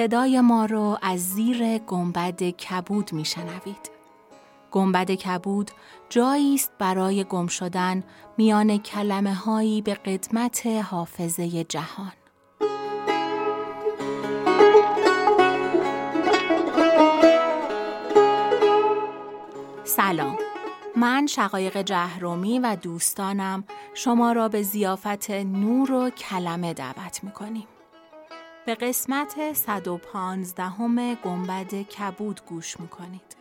صدای ما رو از زیر گنبد کبود میشنوید. گنبد کبود جایی است برای گم شدن میان کلمه هایی به قدمت حافظه جهان. سلام من شقایق جهرومی و دوستانم شما را به زیافت نور و کلمه دعوت می کنیم. به قسمت 115 همه گنبد کبود گوش می کنید.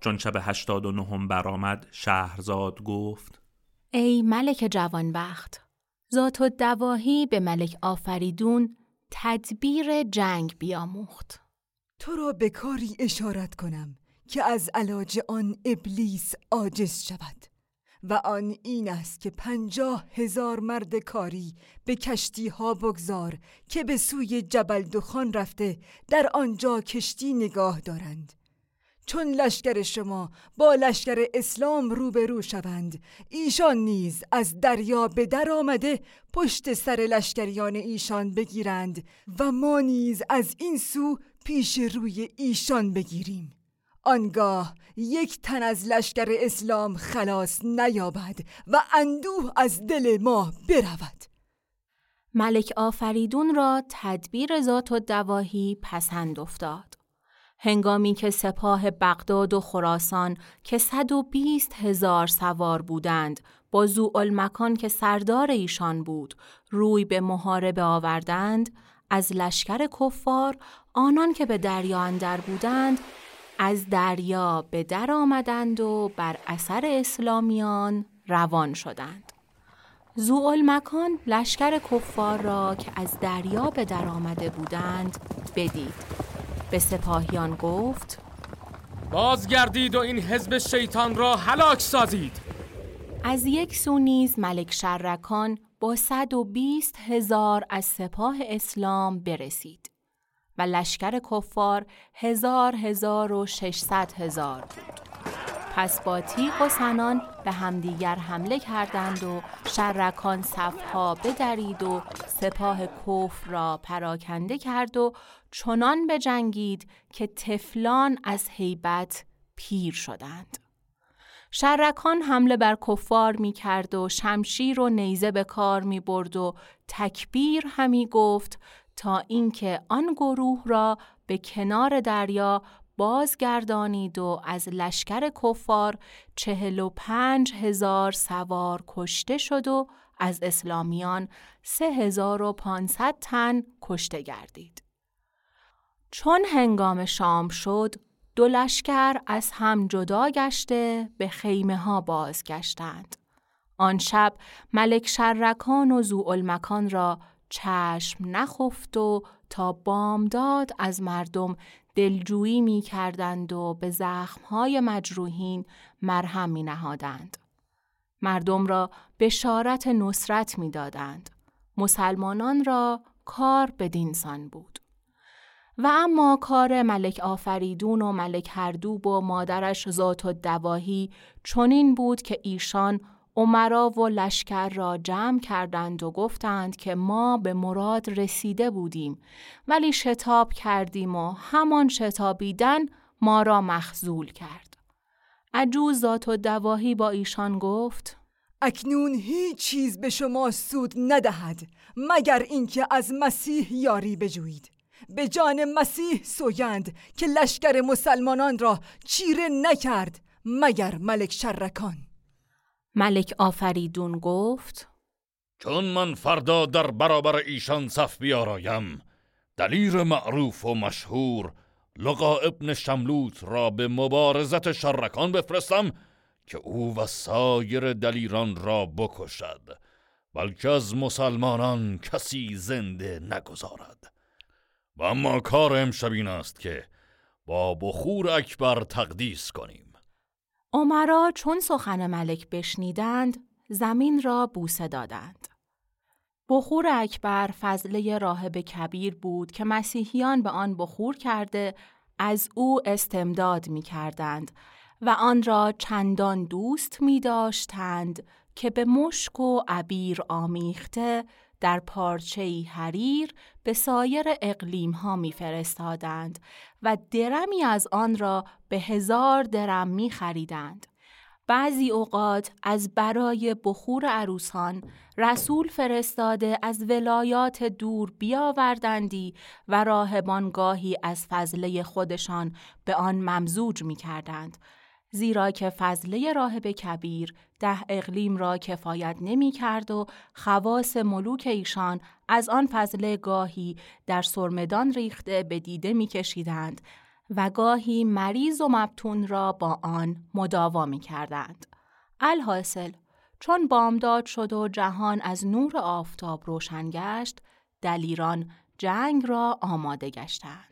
چون شب هشتاد و نهم برآمد شهرزاد گفت ای ملک جوانبخت ذات و دواهی به ملک آفریدون تدبیر جنگ بیاموخت تو را به کاری اشارت کنم که از علاج آن ابلیس عاجز شود و آن این است که پنجاه هزار مرد کاری به کشتی ها بگذار که به سوی جبل دخان رفته در آنجا کشتی نگاه دارند. چون لشکر شما با لشکر اسلام روبرو شوند ایشان نیز از دریا به در آمده پشت سر لشکریان ایشان بگیرند و ما نیز از این سو پیش روی ایشان بگیریم. آنگاه یک تن از لشکر اسلام خلاص نیابد و اندوه از دل ما برود. ملک آفریدون را تدبیر ذات و دواهی پسند افتاد. هنگامی که سپاه بغداد و خراسان که 120 هزار سوار بودند با مکان که سردار ایشان بود روی به محاربه آوردند از لشکر کفار آنان که به دریا اندر بودند از دریا به در آمدند و بر اثر اسلامیان روان شدند. مکان لشکر کفار را که از دریا به در آمده بودند بدید. به سپاهیان گفت بازگردید و این حزب شیطان را هلاک سازید. از یک سو نیز ملک شرکان با صد و بیست هزار از سپاه اسلام برسید و لشکر کفار هزار هزار و ششصد هزار بود پس با تیغ و سنان به همدیگر حمله کردند و شرکان صفها بدرید و سپاه کفر را پراکنده کرد و چنان بجنگید که تفلان از هیبت پیر شدند. شرکان حمله بر کفار می کرد و شمشیر و نیزه به کار می برد و تکبیر همی گفت تا اینکه آن گروه را به کنار دریا بازگردانید و از لشکر کفار چهل و پنج هزار سوار کشته شد و از اسلامیان سه هزار و پانصد تن کشته گردید. چون هنگام شام شد دو لشکر از هم جدا گشته به خیمه ها بازگشتند. آن شب ملک شرکان و زوالمکان را چشم نخفت و تا بامداد از مردم دلجویی می کردند و به زخمهای مجروحین مرهم می نهادند. مردم را بشارت نصرت می دادند. مسلمانان را کار بدینسان بود. و اما کار ملک آفریدون و ملک هردوب و مادرش ذات و دواهی چنین بود که ایشان عمرا و لشکر را جمع کردند و گفتند که ما به مراد رسیده بودیم ولی شتاب کردیم و همان شتابیدن ما را مخزول کرد. عجوز ذات و دواهی با ایشان گفت اکنون هیچ چیز به شما سود ندهد مگر اینکه از مسیح یاری بجویید به جان مسیح سوگند که لشکر مسلمانان را چیره نکرد مگر ملک شرکان. ملک آفریدون گفت چون من فردا در برابر ایشان صف بیارایم دلیر معروف و مشهور لقا ابن شملوت را به مبارزت شرکان بفرستم که او و سایر دلیران را بکشد بلکه از مسلمانان کسی زنده نگذارد. و اما کار امشب این است که با بخور اکبر تقدیس کنیم عمرا چون سخن ملک بشنیدند زمین را بوسه دادند. بخور اکبر فضله راهب کبیر بود که مسیحیان به آن بخور کرده از او استمداد می کردند و آن را چندان دوست می داشتند که به مشک و عبیر آمیخته در پارچه حریر به سایر اقلیم ها می فرستادند و درمی از آن را به هزار درم می خریدند. بعضی اوقات از برای بخور عروسان رسول فرستاده از ولایات دور بیاوردندی و راهبان گاهی از فضله خودشان به آن ممزوج می کردند. زیرا که فضله راهب کبیر ده اقلیم را کفایت نمی کرد و خواص ملوک ایشان از آن فضله گاهی در سرمدان ریخته به دیده می کشیدند و گاهی مریض و مبتون را با آن مداوا می کردند. الحاصل چون بامداد شد و جهان از نور آفتاب روشن گشت دلیران جنگ را آماده گشتند.